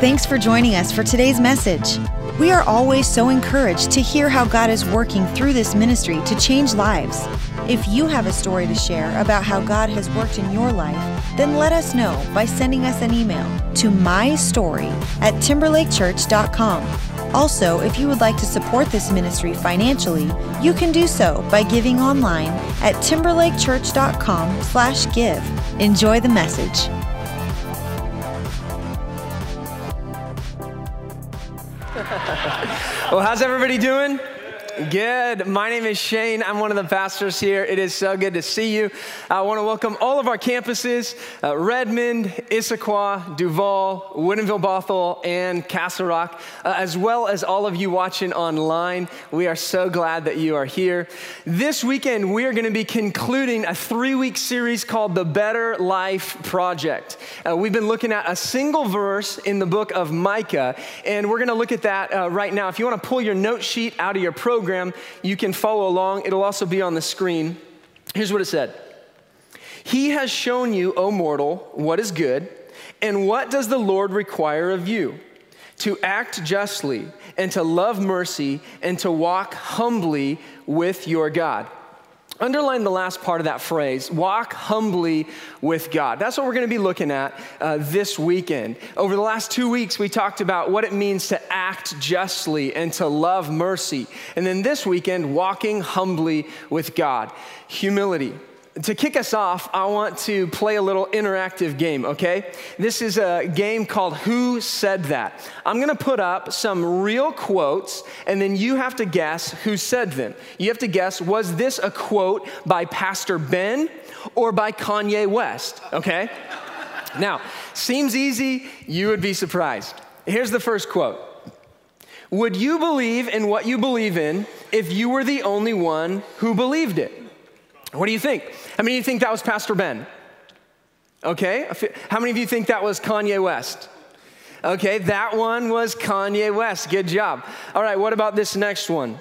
Thanks for joining us for today's message. We are always so encouraged to hear how God is working through this ministry to change lives. If you have a story to share about how God has worked in your life, then let us know by sending us an email to mystory at timberlakechurch.com. Also, if you would like to support this ministry financially, you can do so by giving online at timberlakechurch.com/give. Enjoy the message. Well, how's everybody doing? Good. My name is Shane. I'm one of the pastors here. It is so good to see you. I want to welcome all of our campuses uh, Redmond, Issaquah, Duvall, Woodinville Bothell, and Castle Rock, uh, as well as all of you watching online. We are so glad that you are here. This weekend, we are going to be concluding a three week series called The Better Life Project. Uh, we've been looking at a single verse in the book of Micah, and we're going to look at that uh, right now. If you want to pull your note sheet out of your program, program. You can follow along, it'll also be on the screen. Here's what it said He has shown you, O mortal, what is good, and what does the Lord require of you? To act justly, and to love mercy, and to walk humbly with your God. Underline the last part of that phrase walk humbly with God. That's what we're going to be looking at uh, this weekend. Over the last two weeks, we talked about what it means to act justly and to love mercy. And then this weekend, walking humbly with God. Humility to kick us off, I want to play a little interactive game, okay? This is a game called Who Said That? I'm gonna put up some real quotes, and then you have to guess who said them. You have to guess was this a quote by Pastor Ben or by Kanye West, okay? now, seems easy, you would be surprised. Here's the first quote Would you believe in what you believe in if you were the only one who believed it? What do you think? How many of you think that was Pastor Ben? Okay. How many of you think that was Kanye West? Okay, that one was Kanye West. Good job. All right, what about this next one?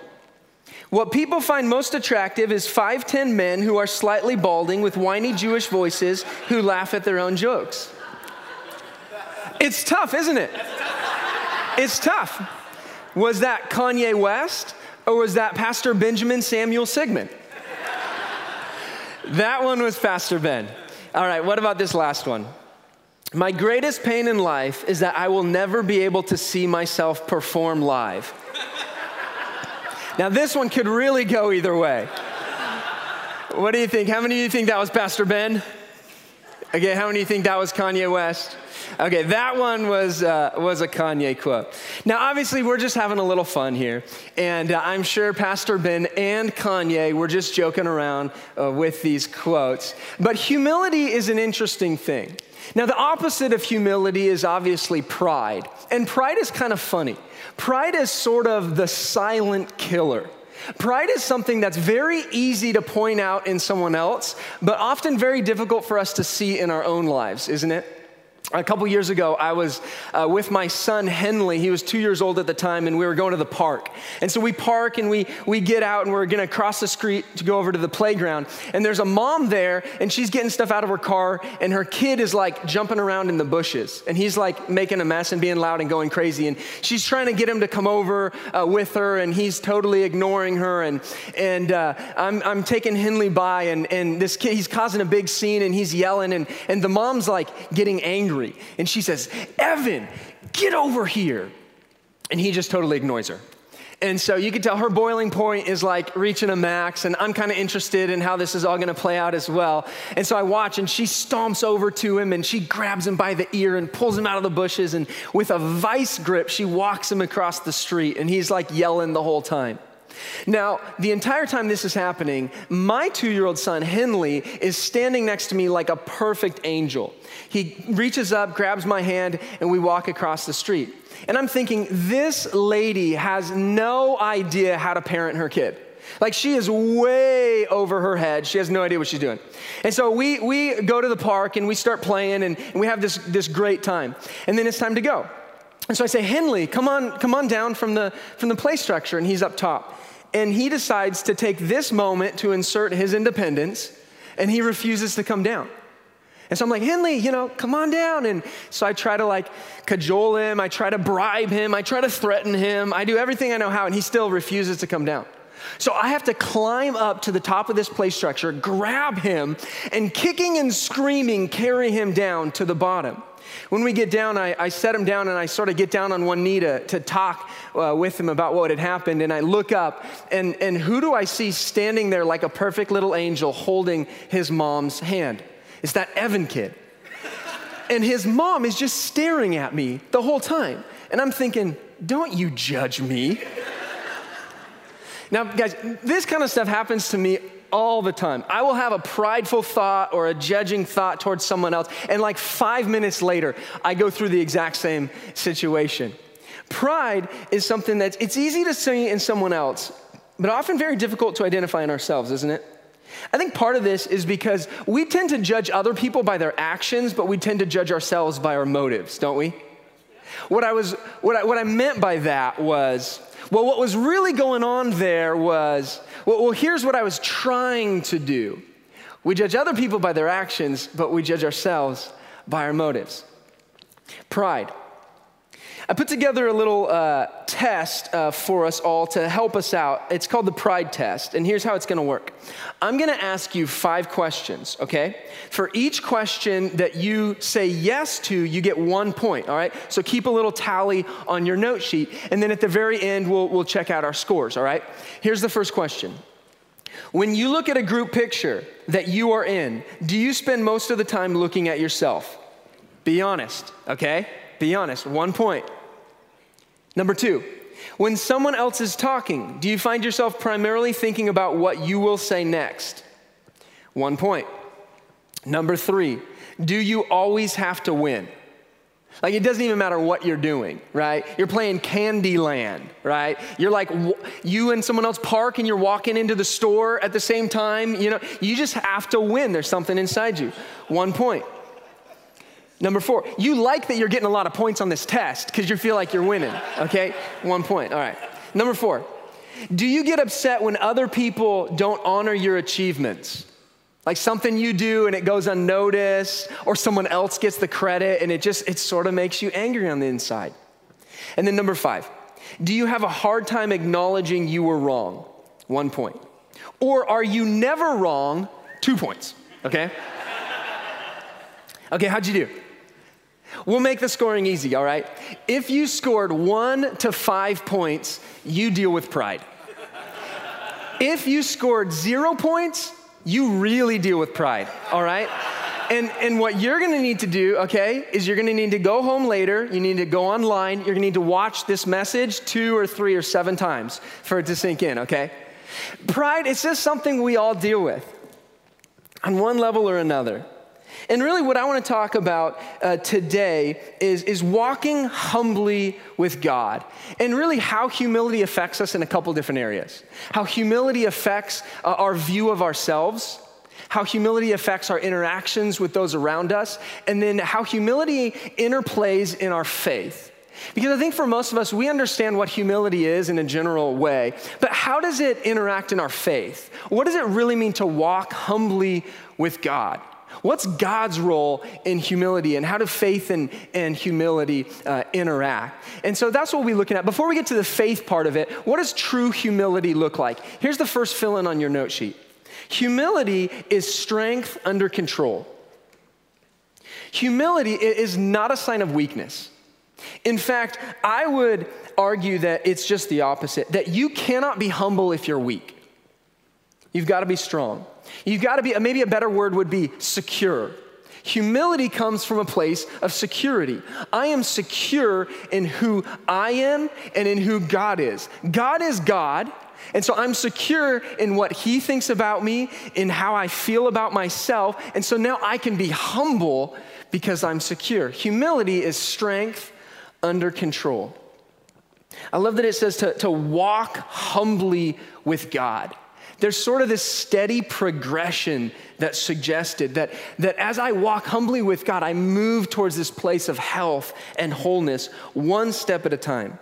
What people find most attractive is 5'10 men who are slightly balding with whiny Jewish voices who laugh at their own jokes. It's tough, isn't it? It's tough. Was that Kanye West or was that Pastor Benjamin Samuel Sigmund? That one was Pastor Ben. All right, what about this last one? My greatest pain in life is that I will never be able to see myself perform live. now, this one could really go either way. What do you think? How many of you think that was Pastor Ben? Okay, how many of you think that was Kanye West? Okay, that one was, uh, was a Kanye quote. Now, obviously, we're just having a little fun here. And uh, I'm sure Pastor Ben and Kanye were just joking around uh, with these quotes. But humility is an interesting thing. Now, the opposite of humility is obviously pride. And pride is kind of funny. Pride is sort of the silent killer. Pride is something that's very easy to point out in someone else, but often very difficult for us to see in our own lives, isn't it? A couple years ago, I was uh, with my son Henley. He was two years old at the time, and we were going to the park. And so we park and we, we get out and we're gonna cross the street to go over to the playground. And there's a mom there, and she's getting stuff out of her car, and her kid is like jumping around in the bushes. And he's like making a mess and being loud and going crazy. And she's trying to get him to come over uh, with her, and he's totally ignoring her. And, and uh, I'm, I'm taking Henley by, and, and this kid, he's causing a big scene, and he's yelling, and, and the mom's like getting angry angry. And she says, Evan, get over here. And he just totally ignores her. And so you can tell her boiling point is like reaching a max, and I'm kind of interested in how this is all gonna play out as well. And so I watch, and she stomps over to him and she grabs him by the ear and pulls him out of the bushes. And with a vice grip, she walks him across the street, and he's like yelling the whole time. Now, the entire time this is happening, my two year old son, Henley, is standing next to me like a perfect angel. He reaches up, grabs my hand, and we walk across the street. And I'm thinking, this lady has no idea how to parent her kid. Like she is way over her head. She has no idea what she's doing. And so we, we go to the park and we start playing and, and we have this, this great time. And then it's time to go. And so I say, Henley, come on, come on down from the, from the play structure. And he's up top and he decides to take this moment to insert his independence, and he refuses to come down. And so I'm like, Henley, you know, come on down. And so I try to like cajole him, I try to bribe him, I try to threaten him, I do everything I know how, and he still refuses to come down. So I have to climb up to the top of this play structure, grab him, and kicking and screaming, carry him down to the bottom. When we get down, I, I set him down and I sort of get down on one knee to, to talk uh, with him about what had happened. And I look up, and, and who do I see standing there like a perfect little angel holding his mom's hand? It's that Evan kid. And his mom is just staring at me the whole time. And I'm thinking, don't you judge me. Now, guys, this kind of stuff happens to me all the time. I will have a prideful thought or a judging thought towards someone else, and like five minutes later, I go through the exact same situation. Pride is something that's it's easy to see in someone else, but often very difficult to identify in ourselves, isn't it? I think part of this is because we tend to judge other people by their actions, but we tend to judge ourselves by our motives, don't we? What I was what I, what I meant by that was well, what was really going on there was well, well, here's what I was trying to do. We judge other people by their actions, but we judge ourselves by our motives. Pride. I put together a little uh, test uh, for us all to help us out. It's called the Pride Test, and here's how it's gonna work. I'm gonna ask you five questions, okay? For each question that you say yes to, you get one point, all right? So keep a little tally on your note sheet, and then at the very end, we'll, we'll check out our scores, all right? Here's the first question. When you look at a group picture that you are in, do you spend most of the time looking at yourself? Be honest, okay? Be honest. One point. Number two, when someone else is talking, do you find yourself primarily thinking about what you will say next? One point. Number three, do you always have to win? Like it doesn't even matter what you're doing, right? You're playing Candyland, right? You're like you and someone else park and you're walking into the store at the same time. You know, you just have to win. There's something inside you. One point. Number four, you like that you're getting a lot of points on this test because you feel like you're winning, okay? One point, all right. Number four, do you get upset when other people don't honor your achievements? Like something you do and it goes unnoticed, or someone else gets the credit and it just, it sort of makes you angry on the inside. And then number five, do you have a hard time acknowledging you were wrong? One point. Or are you never wrong? Two points, okay? Okay, how'd you do? We'll make the scoring easy, all right? If you scored one to five points, you deal with pride. If you scored zero points, you really deal with pride, all right? And, and what you're gonna need to do, okay, is you're gonna need to go home later, you need to go online, you're gonna need to watch this message two or three or seven times for it to sink in, okay? Pride, it's just something we all deal with on one level or another. And really, what I want to talk about uh, today is, is walking humbly with God, and really how humility affects us in a couple different areas. How humility affects uh, our view of ourselves, how humility affects our interactions with those around us, and then how humility interplays in our faith. Because I think for most of us, we understand what humility is in a general way, but how does it interact in our faith? What does it really mean to walk humbly with God? What's God's role in humility and how do faith and, and humility uh, interact? And so that's what we're looking at. Before we get to the faith part of it, what does true humility look like? Here's the first fill in on your note sheet humility is strength under control. Humility is not a sign of weakness. In fact, I would argue that it's just the opposite that you cannot be humble if you're weak. You've got to be strong. You've got to be, maybe a better word would be secure. Humility comes from a place of security. I am secure in who I am and in who God is. God is God, and so I'm secure in what He thinks about me, in how I feel about myself, and so now I can be humble because I'm secure. Humility is strength under control. I love that it says to, to walk humbly with God there's sort of this steady progression that's suggested that, that as I walk humbly with God, I move towards this place of health and wholeness one step at a time.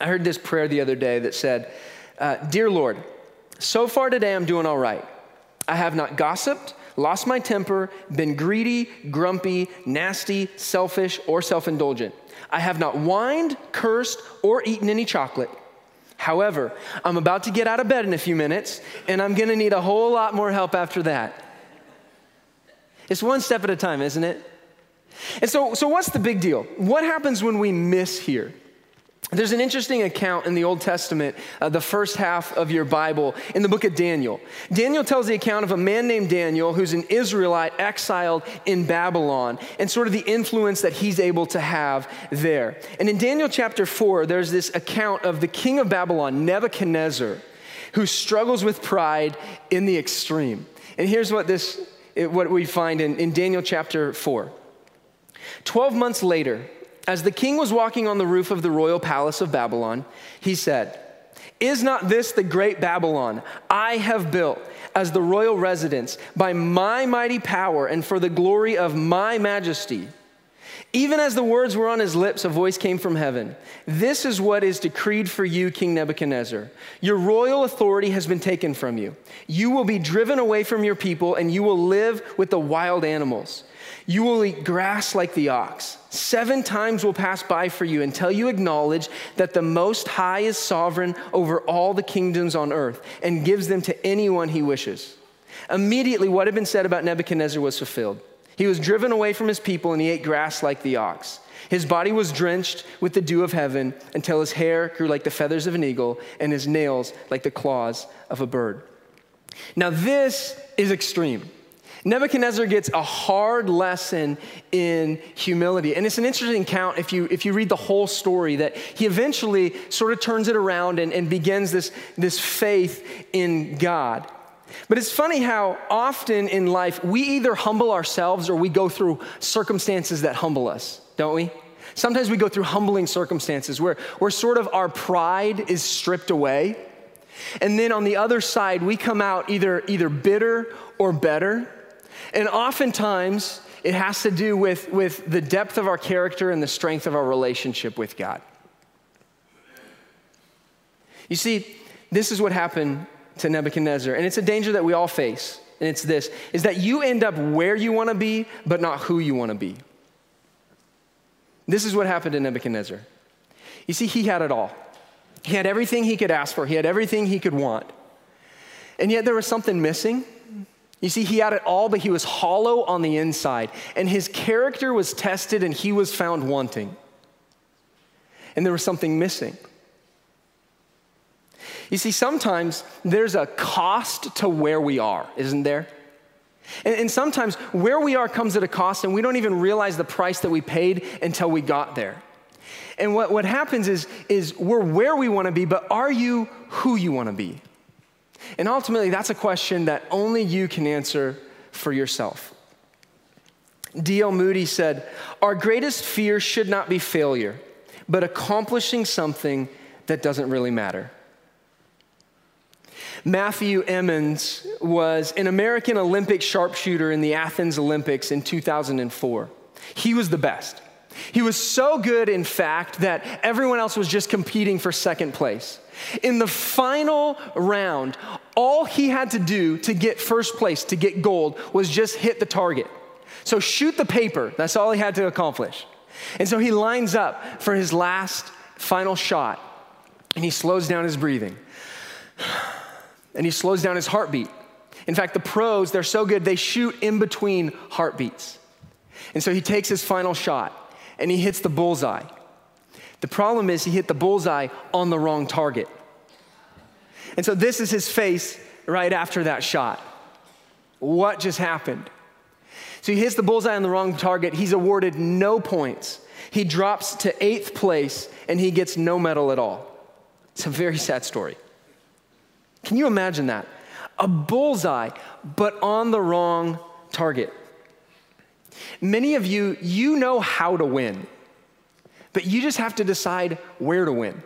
I heard this prayer the other day that said, uh, Dear Lord, so far today I'm doing all right. I have not gossiped, lost my temper, been greedy, grumpy, nasty, selfish, or self indulgent. I have not whined, cursed, or eaten any chocolate. However, I'm about to get out of bed in a few minutes, and I'm gonna need a whole lot more help after that. It's one step at a time, isn't it? And so, so what's the big deal? What happens when we miss here? There's an interesting account in the Old Testament, uh, the first half of your Bible, in the book of Daniel. Daniel tells the account of a man named Daniel who's an Israelite exiled in Babylon and sort of the influence that he's able to have there. And in Daniel chapter 4, there's this account of the king of Babylon, Nebuchadnezzar, who struggles with pride in the extreme. And here's what, this, what we find in, in Daniel chapter 4. Twelve months later, as the king was walking on the roof of the royal palace of Babylon, he said, Is not this the great Babylon I have built as the royal residence by my mighty power and for the glory of my majesty? Even as the words were on his lips, a voice came from heaven. This is what is decreed for you, King Nebuchadnezzar. Your royal authority has been taken from you. You will be driven away from your people, and you will live with the wild animals. You will eat grass like the ox. Seven times will pass by for you until you acknowledge that the Most High is sovereign over all the kingdoms on earth and gives them to anyone he wishes. Immediately, what had been said about Nebuchadnezzar was fulfilled. He was driven away from his people and he ate grass like the ox. His body was drenched with the dew of heaven until his hair grew like the feathers of an eagle and his nails like the claws of a bird. Now, this is extreme. Nebuchadnezzar gets a hard lesson in humility. And it's an interesting account if you, if you read the whole story that he eventually sort of turns it around and, and begins this, this faith in God. But it's funny how often in life we either humble ourselves or we go through circumstances that humble us, don't we? Sometimes we go through humbling circumstances where, where sort of our pride is stripped away. And then on the other side, we come out either, either bitter or better. And oftentimes, it has to do with, with the depth of our character and the strength of our relationship with God. You see, this is what happened to Nebuchadnezzar, and it's a danger that we all face. And it's this is that you end up where you want to be, but not who you want to be. This is what happened to Nebuchadnezzar. You see, he had it all. He had everything he could ask for, he had everything he could want. And yet there was something missing. You see, he had it all, but he was hollow on the inside. And his character was tested and he was found wanting. And there was something missing. You see, sometimes there's a cost to where we are, isn't there? And, and, sometimes where we are comes at a cost, and we don't even realize the price that we paid until we got there. And what, what happens is, is we're where we want to be, but are you who you want to be? And ultimately, that's a question that only you can answer for yourself. D.L. Moody said, Our greatest fear should not be failure, but accomplishing something that doesn't really matter. Matthew Emmons was an American Olympic sharpshooter in the Athens Olympics in 2004. He was the best. He was so good, in fact, that everyone else was just competing for second place. In the final round, all he had to do to get first place, to get gold, was just hit the target. So shoot the paper, that's all he had to accomplish. And so he lines up for his last final shot, and he slows down his breathing. And he slows down his heartbeat. In fact, the pros, they're so good, they shoot in between heartbeats. And so he takes his final shot and he hits the bullseye. The problem is he hit the bullseye on the wrong target. And so this is his face right after that shot. What just happened? So he hits the bullseye on the wrong target. He's awarded no points. He drops to eighth place and he gets no medal at all. It's a very sad story. Can you imagine that? A bullseye, but on the wrong target. Many of you, you know how to win. But you just have to decide where to win.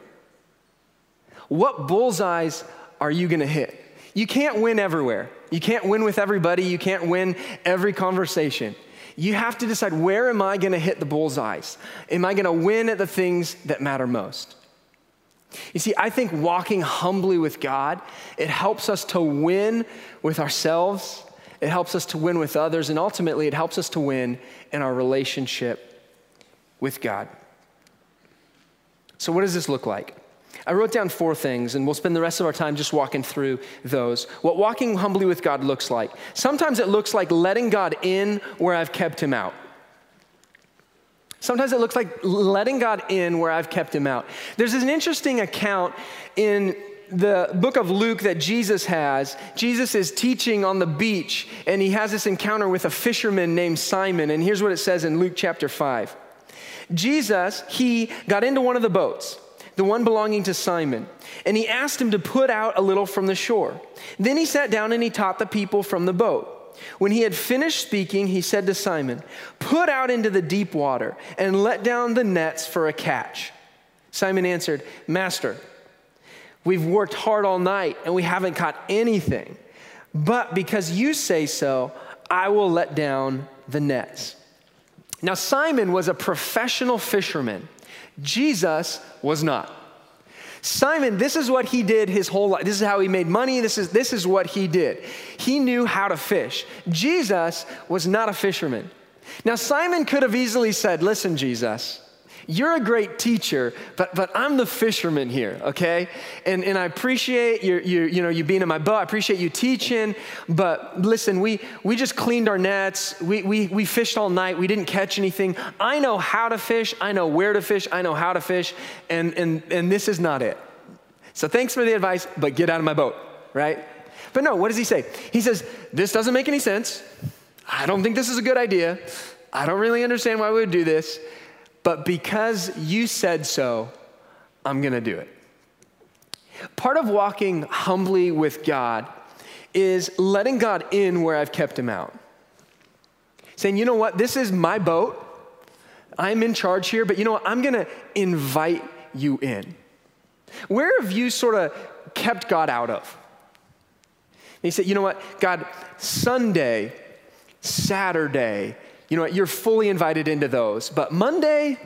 What bullseyes are you gonna hit? You can't win everywhere. You can't win with everybody. You can't win every conversation. You have to decide where am I gonna hit the bullseyes? Am I gonna win at the things that matter most? You see, I think walking humbly with God, it helps us to win with ourselves it helps us to win with others, and ultimately, it helps us to win in our relationship with God. So, what does this look like? I wrote down four things, and we'll spend the rest of our time just walking through those. What walking humbly with God looks like. Sometimes it looks like letting God in where I've kept him out. Sometimes it looks like letting God in where I've kept him out. There's an interesting account in the book of Luke that Jesus has. Jesus is teaching on the beach, and he has this encounter with a fisherman named Simon. And here's what it says in Luke chapter 5 Jesus, he got into one of the boats the one belonging to Simon, and he asked him to put out a little from the shore. Then he sat down and he taught the people from the boat. When he had finished speaking, he said to Simon, Put out into the deep water and let down the nets for a catch. Simon answered, Master, we've worked hard all night and we haven't caught anything. But because you say so, I will let down the nets. Now, Simon was a professional fisherman. Jesus was not. Simon, this is what he did his whole life. This is how he made money. This is, this is what he did. He knew how to fish. Jesus was not a fisherman. Now, Simon could have easily said, Listen, Jesus, you're a great teacher, but, but I'm the fisherman here, okay? And, and I appreciate you, you, you, know, you being in my boat. I appreciate you teaching. But listen, we, we just cleaned our nets. We, we, we fished all night. We didn't catch anything. I know how to fish. I know where to fish. I know how to fish. And, and, and this is not it. So thanks for the advice, but get out of my boat, right? But no, what does he say? He says, This doesn't make any sense. I don't think this is a good idea. I don't really understand why we would do this but because you said so, I'm going to do it. Part of walking humbly with God is letting God in where I've kept him out. Saying, you know what, this is my boat. I'm in charge here, but you know what, I'm going to invite you in. Where have you sort of kept God out of? And you say, you know what, God, Sunday, Saturday, you know what, you're fully invited into those. But Monday,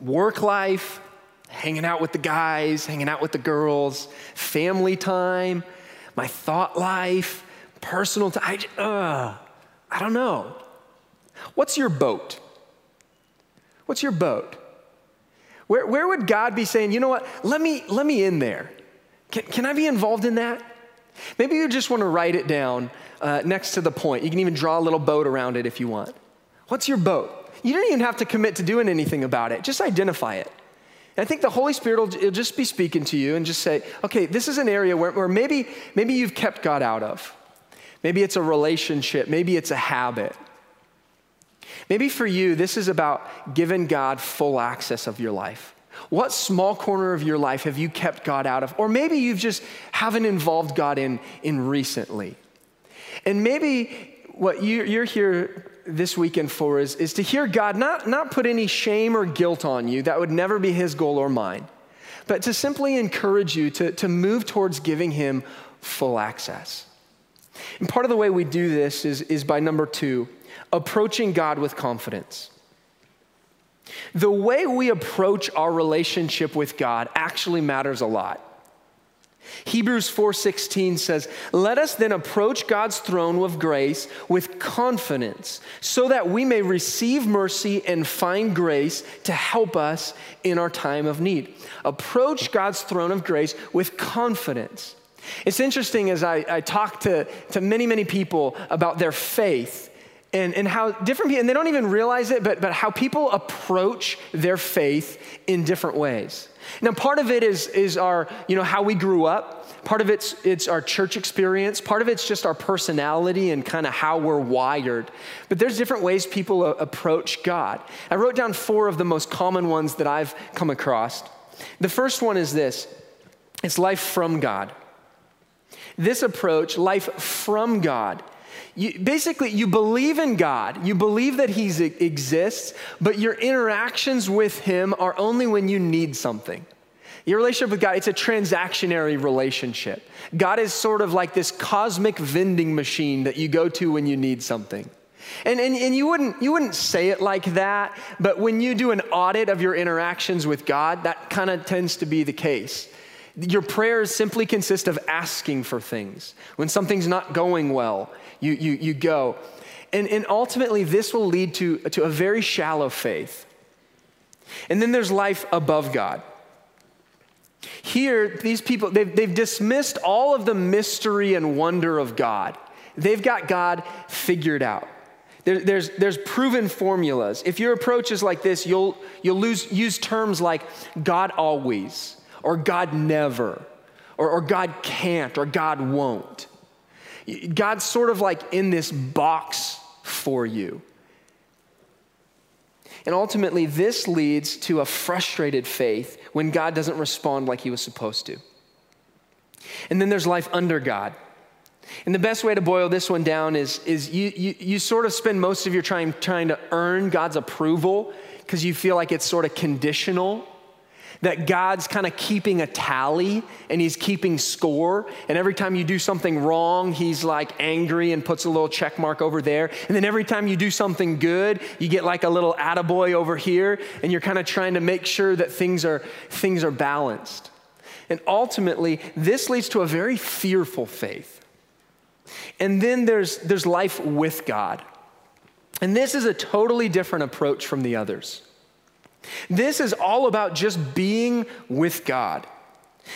work life, hanging out with the guys, hanging out with the girls, family time, my thought life, personal time. I, uh, I don't know. What's your boat? What's your boat? Where, where would God be saying, you know what, let me, let me in there? Can, can I be involved in that? Maybe you just want to write it down uh, next to the point. You can even draw a little boat around it if you want. What's your boat? You don't even have to commit to doing anything about it, just identify it. And I think the Holy Spirit will, will just be speaking to you and just say, okay, this is an area where, where maybe, maybe you've kept God out of. Maybe it's a relationship, maybe it's a habit. Maybe for you, this is about giving God full access of your life. What small corner of your life have you kept God out of? Or maybe you've just haven't involved God in, in recently. And maybe what you're here this weekend for is, is to hear God not, not put any shame or guilt on you. That would never be his goal or mine. But to simply encourage you to, to move towards giving him full access. And part of the way we do this is, is by number two, approaching God with confidence. The way we approach our relationship with God actually matters a lot. Hebrews 4:16 says, "Let us then approach God's throne of grace with confidence, so that we may receive mercy and find grace to help us in our time of need." Approach God's throne of grace with confidence. It's interesting as I, I talk to, to many, many people about their faith and, and how different people, and they don't even realize it, but, but how people approach their faith in different ways. Now, part of it is, is our, you know, how we grew up. Part of it's, it's our church experience. Part of it's just our personality and kind of how we're wired. But there's different ways people approach God. I wrote down four of the most common ones that I've come across. The first one is this it's life from God. This approach, life from God, you, basically, you believe in God, you believe that He exists, but your interactions with Him are only when you need something. Your relationship with God, it's a transactionary relationship. God is sort of like this cosmic vending machine that you go to when you need something. And, and, and you, wouldn't, you wouldn't say it like that, but when you do an audit of your interactions with God, that kind of tends to be the case. Your prayers simply consist of asking for things. When something's not going well, you, you, you go. And, and ultimately, this will lead to, to a very shallow faith. And then there's life above God. Here, these people, they've, they've dismissed all of the mystery and wonder of God. They've got God figured out. There, there's, there's proven formulas. If your approach is like this, you'll, you'll lose, use terms like God always, or God never, or, or God can't, or God won't. God's sort of like in this box for you. And ultimately, this leads to a frustrated faith when God doesn't respond like he was supposed to. And then there's life under God. And the best way to boil this one down is, is you, you, you sort of spend most of your time trying to earn God's approval because you feel like it's sort of conditional that God's kind of keeping a tally and he's keeping score. And every time you do something wrong, he's like angry and puts a little check mark over there. And then every time you do something good, you get like a little attaboy over here, and you're kind of trying to make sure that things are, things are balanced. And ultimately, this leads to a very fearful faith. And then there's, there's life with God. And this is a totally different approach from the others. This is all about just being with God.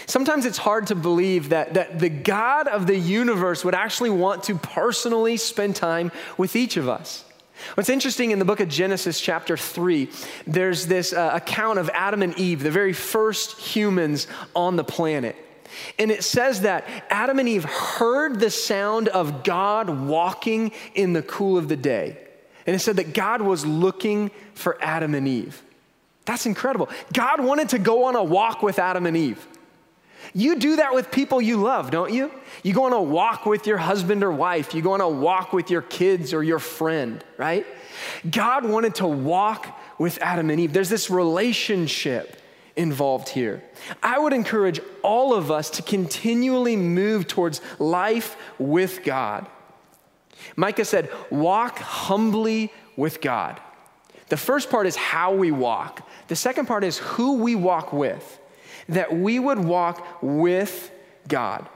Sometimes it's hard to believe that, that the God of the universe would actually want to personally spend time with each of us. What's interesting in the book of Genesis, chapter 3, there's this uh, account of Adam and Eve, the very first humans on the planet. And it says that Adam and Eve heard the sound of God walking in the cool of the day. And it said that God was looking for Adam and Eve. That's incredible. God wanted to go on a walk with Adam and Eve. You do that with people you love, don't you? You go on a walk with your husband or wife, you go on a walk with your kids or your friend, right? God wanted to walk with Adam and Eve. There's this relationship involved here. I would encourage all of us to continually move towards life with God. Micah said, Walk humbly with God. The first part is how we walk, the second part is who we walk with, that we would walk with God.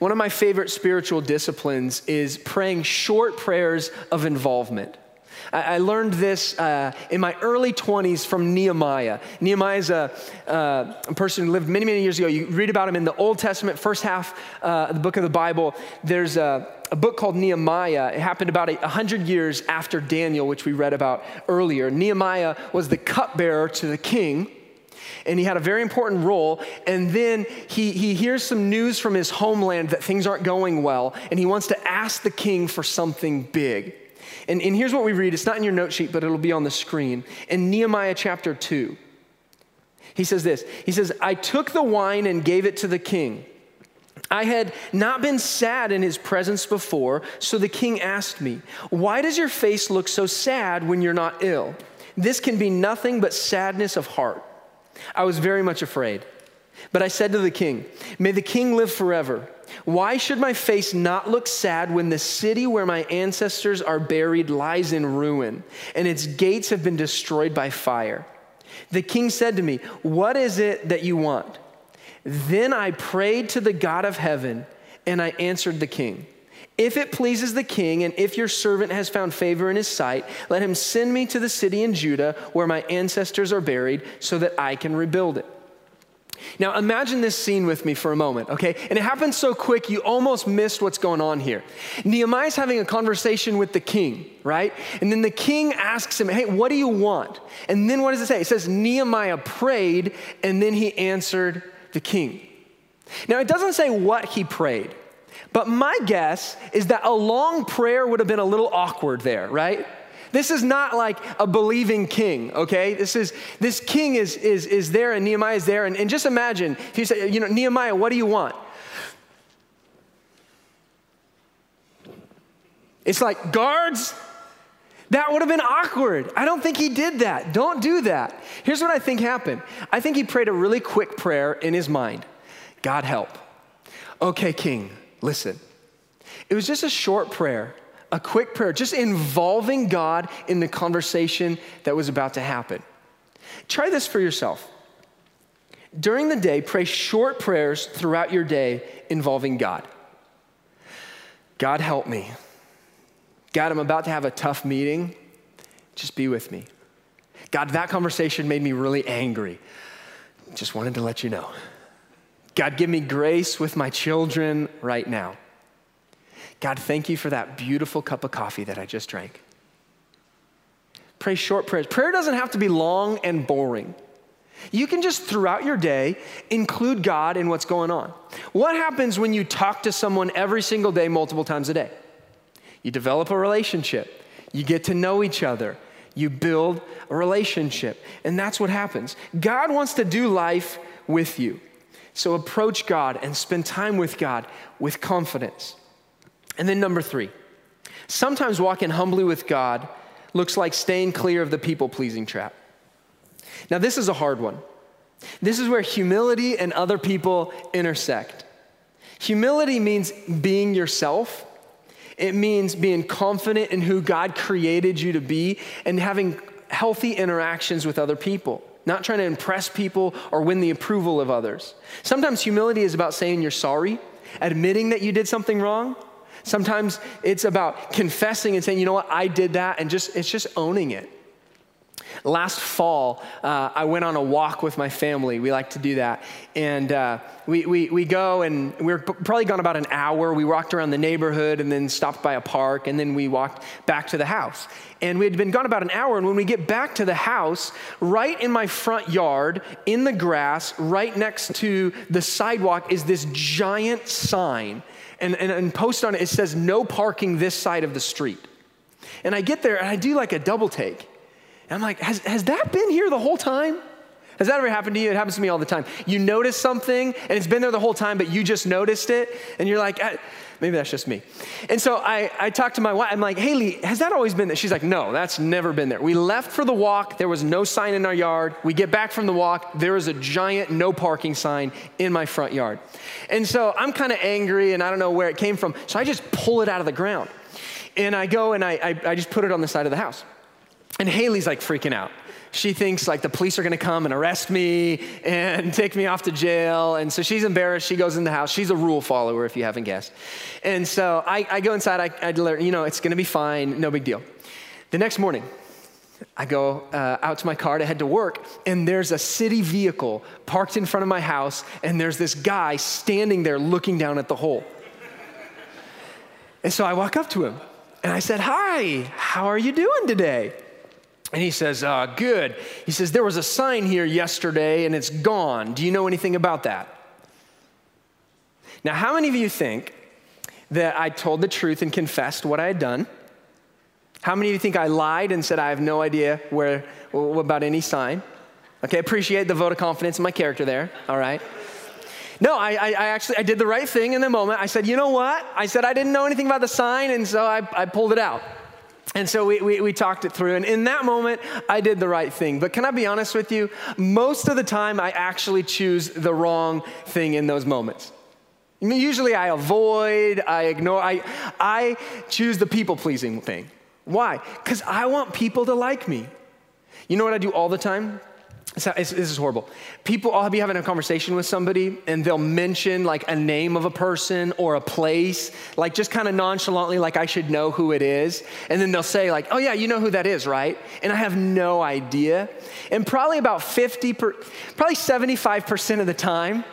One of my favorite spiritual disciplines is praying short prayers of involvement. I, learned this uh, in my early 20s from Nehemiah. Nehemiah is a, uh, a, person who lived many, many years ago. You read about him in the Old Testament, first half uh, the book of the Bible. There's a, a book called Nehemiah. It happened about a 100 years after Daniel, which we read about earlier. Nehemiah was the cupbearer to the king and he had a very important role. And then he, he hears some news from his homeland that things aren't going well, and he wants to ask the king for something big. And, and here's what we read it's not in your note sheet, but it'll be on the screen. In Nehemiah chapter 2, he says this He says, I took the wine and gave it to the king. I had not been sad in his presence before, so the king asked me, Why does your face look so sad when you're not ill? This can be nothing but sadness of heart. I was very much afraid. But I said to the king, May the king live forever. Why should my face not look sad when the city where my ancestors are buried lies in ruin and its gates have been destroyed by fire? The king said to me, What is it that you want? Then I prayed to the God of heaven and I answered the king. If it pleases the king, and if your servant has found favor in his sight, let him send me to the city in Judah where my ancestors are buried so that I can rebuild it. Now, imagine this scene with me for a moment, okay? And it happens so quick, you almost missed what's going on here. Nehemiah's having a conversation with the king, right? And then the king asks him, Hey, what do you want? And then what does it say? It says, Nehemiah prayed, and then he answered the king. Now, it doesn't say what he prayed, but my guess is that a long prayer would have been a little awkward there, right? This is not like a believing king, okay? This is this king is is is there and Nehemiah is there. And, and just imagine if you say, you know, Nehemiah, what do you want? It's like, guards, that would have been awkward. I don't think he did that. Don't do that. Here's what I think happened I think he prayed a really quick prayer in his mind God help. Okay, king, listen. It was just a short prayer a quick prayer, just involving God in the conversation that was about to happen. Try this for yourself. During the day, pray short prayers throughout your day involving God. God, help me. God, I'm about to have a tough meeting. Just be with me. God, that conversation made me really angry. Just wanted to let you know. God, give me grace with my children right now. God, thank you for that beautiful cup of coffee that I just drank. Pray short prayers. Prayer doesn't have to be long and boring. You can just throughout your day include God in what's going on. What happens when you talk to someone every single day, multiple times a day? You develop a relationship, you get to know each other, you build a relationship, and that's what happens. God wants to do life with you. So approach God and spend time with God with confidence. And then, number three, sometimes walking humbly with God looks like staying clear of the people pleasing trap. Now, this is a hard one. This is where humility and other people intersect. Humility means being yourself. It means being confident in who God created you to be and having healthy interactions with other people, not trying to impress people or win the approval of others. Sometimes humility is about saying you're sorry, admitting that you did something wrong. Sometimes it's about confessing and saying, you know what, I did that, and just it's just owning it. Last fall, uh, I went on a walk with my family. We like to do that. And uh, we, we, we go and we are probably gone about an hour. We walked around the neighborhood and then stopped by a park and then we walked back to the house. And we had been gone about an hour. And when we get back to the house, right in my front yard, in the grass, right next to the sidewalk, is this giant sign. And, and, and post on it, it says, No parking this side of the street. And I get there and I do like a double take. And I'm like, has, has that been here the whole time? Has that ever happened to you? It happens to me all the time. You notice something and it's been there the whole time, but you just noticed it, and you're like, ah, maybe that's just me. And so I, I talked to my wife. I'm like, Haley, has that always been there? She's like, no, that's never been there. We left for the walk. There was no sign in our yard. We get back from the walk. There is a giant no parking sign in my front yard. And so I'm kind of angry and I don't know where it came from. So I just pull it out of the ground. And I go and I, I, I just put it on the side of the house. And Haley's like freaking out. She thinks like the police are gonna come and arrest me and take me off to jail. And so she's embarrassed. She goes in the house. She's a rule follower, if you haven't guessed. And so I, I go inside. I, I learn, you know, it's gonna be fine. No big deal. The next morning, I go uh, out to my car to head to work, and there's a city vehicle parked in front of my house, and there's this guy standing there looking down at the hole. And so I walk up to him, and I said, Hi, how are you doing today? And he says, uh, Good. He says, There was a sign here yesterday and it's gone. Do you know anything about that? Now, how many of you think that I told the truth and confessed what I had done? How many of you think I lied and said I have no idea where about any sign? Okay, appreciate the vote of confidence in my character there. All right. No, I, I, I, actually I did the right thing in the moment. I said, you know what? I said I didn't know anything about the sign, and so I, I pulled it out. And so we, we, we, talked it through. And in that moment, I did the right thing. But can I be honest with you? Most of the time, I actually choose the wrong thing in those moments. Usually, I avoid, I ignore, I, I choose the people pleasing thing. Why? Because I want people to like me. You know what I do all the time? This is horrible. People, I'll be having a conversation with somebody and they'll mention like a name of a person or a place, like just kind of nonchalantly, like I should know who it is. And then they'll say, like, oh yeah, you know who that is, right? And I have no idea. And probably about 50, per, probably 75% of the time,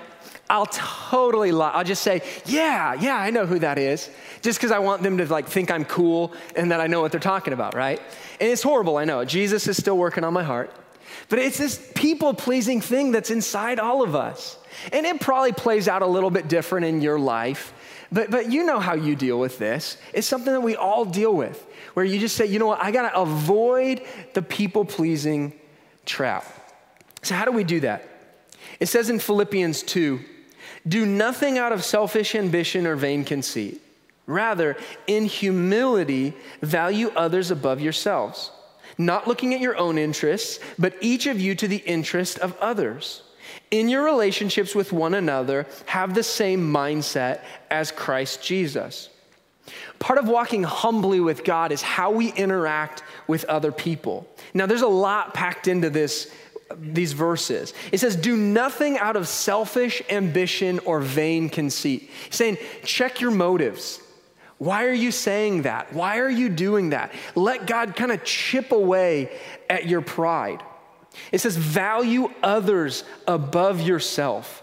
I'll totally lie. I'll just say, yeah, yeah, I know who that is. Just because I want them to like think I'm cool and that I know what they're talking about, right? And it's horrible, I know. Jesus is still working on my heart. But it's this people pleasing thing that's inside all of us. And it probably plays out a little bit different in your life. But, but you know how you deal with this. It's something that we all deal with, where you just say, you know what, I gotta avoid the people pleasing trap. So, how do we do that? It says in Philippians 2 do nothing out of selfish ambition or vain conceit. Rather, in humility, value others above yourselves not looking at your own interests, but each of you to the interest of others. In your relationships with one another, have the same mindset as Christ Jesus. Part of walking humbly with God is how we interact with other people. Now, there's a lot packed into this these verses. It says, Do nothing out of selfish ambition or vain conceit. He's saying, check your motives. Why are you saying that? Why are you doing that? Let God kind of chip away at your pride. It says, value others above yourself.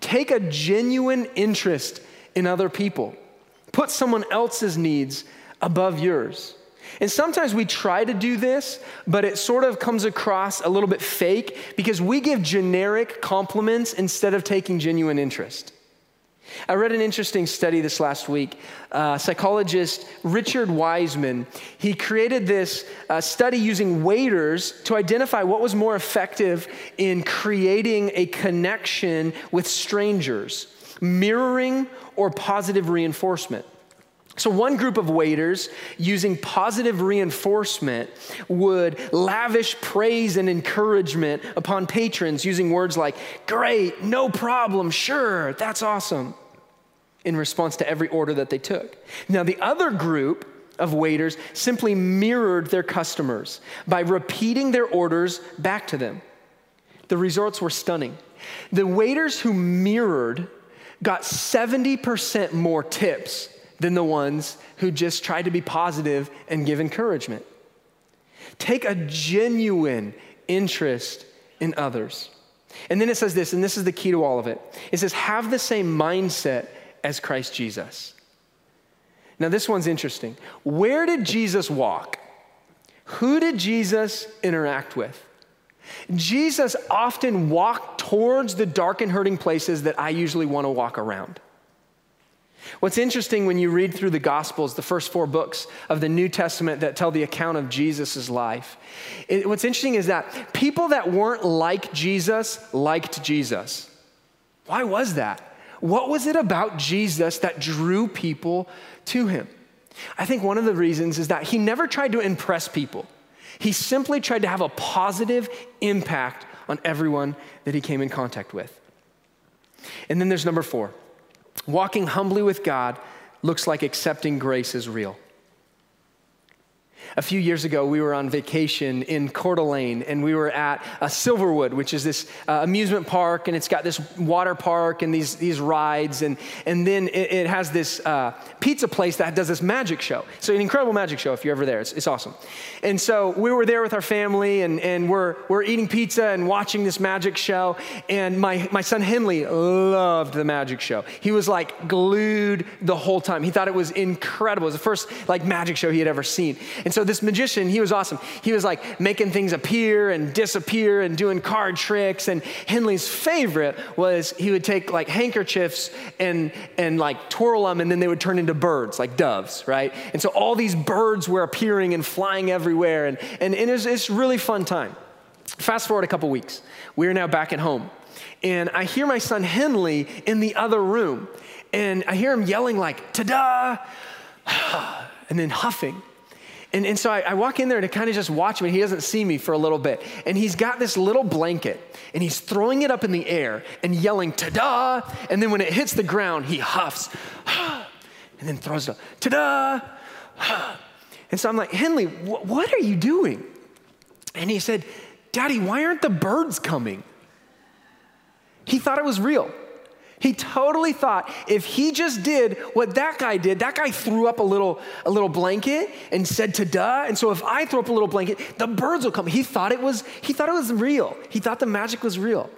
Take a genuine interest in other people. Put someone else's needs above yours. And sometimes we try to do this, but it sort of comes across a little bit fake because we give generic compliments instead of taking genuine interest. I read an interesting study this last week. Uh, psychologist Richard Wiseman, he created this uh, study using waiters to identify what was more effective in creating a connection with strangers, mirroring or positive reinforcement. So, one group of waiters using positive reinforcement would lavish praise and encouragement upon patrons using words like, great, no problem, sure, that's awesome, in response to every order that they took. Now, the other group of waiters simply mirrored their customers by repeating their orders back to them. The results were stunning. The waiters who mirrored got 70% more tips than the ones who just try to be positive and give encouragement. Take a genuine interest in others. And then it says this, and this is the key to all of it it says, have the same mindset as Christ Jesus. Now, this one's interesting. Where did Jesus walk? Who did Jesus interact with? Jesus often walked towards the dark and hurting places that I usually want to walk around. What's interesting when you read through the Gospels, the first four books of the New Testament that tell the account of Jesus' life, it, what's interesting is that people that weren't like Jesus liked Jesus. Why was that? What was it about Jesus that drew people to him? I think one of the reasons is that he never tried to impress people. He simply tried to have a positive impact on everyone that he came in contact with. And then there's number four Walking humbly with God looks like accepting grace as real. A few years ago, we were on vacation in Coeur d'Alene, and we were at uh, Silverwood, which is this uh, amusement park, and it's got this water park and these, these rides, and, and then it, it has this uh, pizza place that does this magic show. So, an incredible magic show if you're ever there. It's, it's awesome. And so, we were there with our family, and, and we're, we're eating pizza and watching this magic show. And my, my son Henley loved the magic show. He was like glued the whole time. He thought it was incredible. It was the first like magic show he had ever seen. And so, this magician, he was awesome. He was like making things appear and disappear and doing card tricks. And Henley's favorite was he would take like handkerchiefs and, and like twirl them, and then they would turn into birds, like doves, right? And so all these birds were appearing and flying everywhere. And, and, and it was, it's really fun time. Fast forward a couple weeks. We're now back at home. And I hear my son Henley in the other room. And I hear him yelling like, ta-da, and then huffing. And, and so I, I walk in there to kind of just watch him, and he doesn't see me for a little bit. And he's got this little blanket, and he's throwing it up in the air and yelling, ta da! And then when it hits the ground, he huffs, and then throws it up, ta da! And so I'm like, Henley, wh- what are you doing? And he said, Daddy, why aren't the birds coming? He thought it was real. He totally thought if he just did what that guy did, that guy threw up a little, a little blanket and said to duh. And so if I throw up a little blanket, the birds will come. He thought it was, he thought it was real. He thought the magic was real.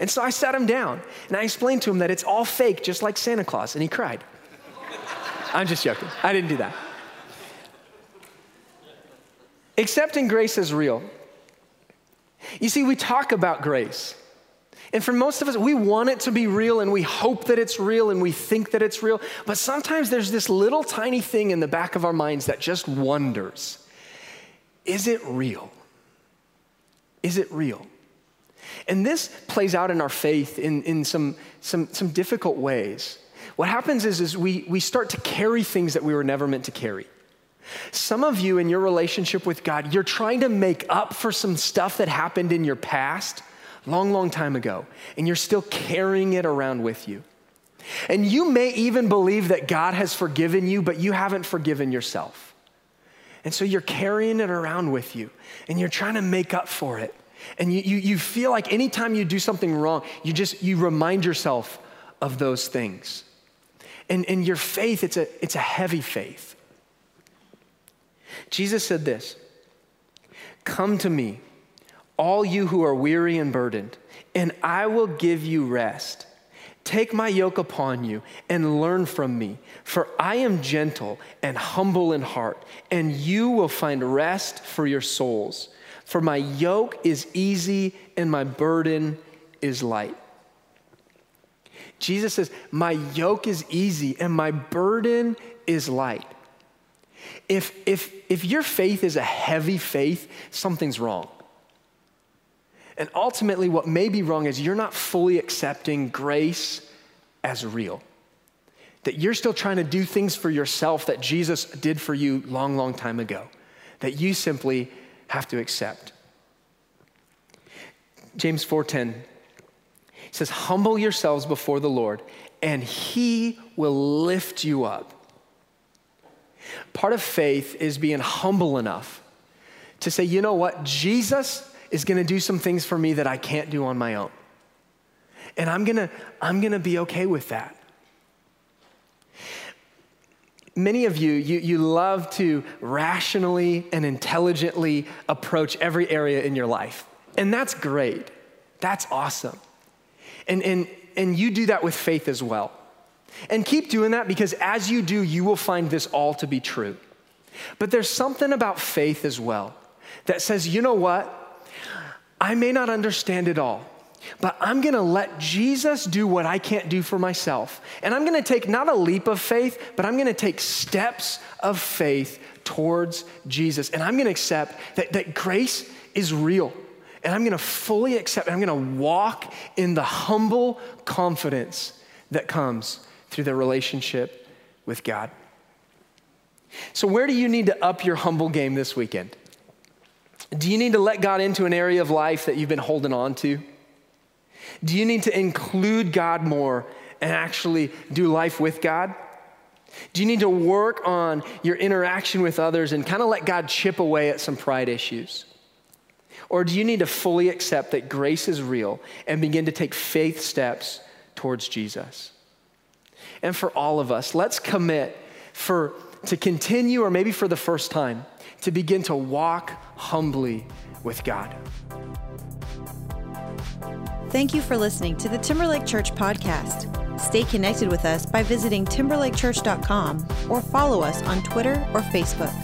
And so I sat him down and I explained to him that it's all fake, just like Santa Claus. And he cried. I'm just joking. I didn't do that. Accepting grace as real. You see, we talk about grace. And for most of us, we want it to be real and we hope that it's real and we think that it's real. But sometimes there's this little tiny thing in the back of our minds that just wonders is it real? Is it real? And this plays out in our faith in, in some, some, some difficult ways. What happens is, is we, we start to carry things that we were never meant to carry. Some of you in your relationship with God, you're trying to make up for some stuff that happened in your past long, long time ago, and you're still carrying it around with you. And you may even believe that God has forgiven you, but you haven't forgiven yourself. And so you're carrying it around with you, and you're trying to make up for it. And you, you, you feel like anytime you do something wrong, you just you remind yourself of those things. And, and your faith, it's a, it's a heavy faith. Jesus said this Come to me, all you who are weary and burdened, and I will give you rest. Take my yoke upon you and learn from me, for I am gentle and humble in heart, and you will find rest for your souls. For my yoke is easy and my burden is light. Jesus says, My yoke is easy and my burden is light. If, if, if your faith is a heavy faith, something's wrong. And ultimately, what may be wrong is you're not fully accepting grace as real. That you're still trying to do things for yourself that Jesus did for you long, long time ago, that you simply have to accept. James 4:10 says, "Humble yourselves before the Lord, and he will lift you up." Part of faith is being humble enough to say, "You know what? Jesus is going to do some things for me that I can't do on my own." And I'm going to I'm going to be okay with that. Many of you, you, you love to rationally and intelligently approach every area in your life. And that's great. That's awesome. And, and, and you do that with faith as well. And keep doing that because as you do, you will find this all to be true. But there's something about faith as well that says, you know what? I may not understand it all, but I'm gonna let Jesus do what I can't do for myself. And I'm gonna take not a leap of faith, but I'm gonna take steps of faith towards Jesus. And I'm gonna accept that, that grace is real. And I'm gonna fully accept, and I'm gonna walk in the humble confidence that comes through the relationship with God. So, where do you need to up your humble game this weekend? Do you need to let God into an area of life that you've been holding on to? Do you need to include God more and actually do life with God? Do you need to work on your interaction with others and kind of let God chip away at some pride issues? Or do you need to fully accept that grace is real and begin to take faith steps towards Jesus? And for all of us, let's commit for to continue or maybe for the first time to begin to walk humbly with God. Thank you for listening to the Timberlake Church podcast. Stay connected with us by visiting timberlakechurch.com or follow us on Twitter or Facebook.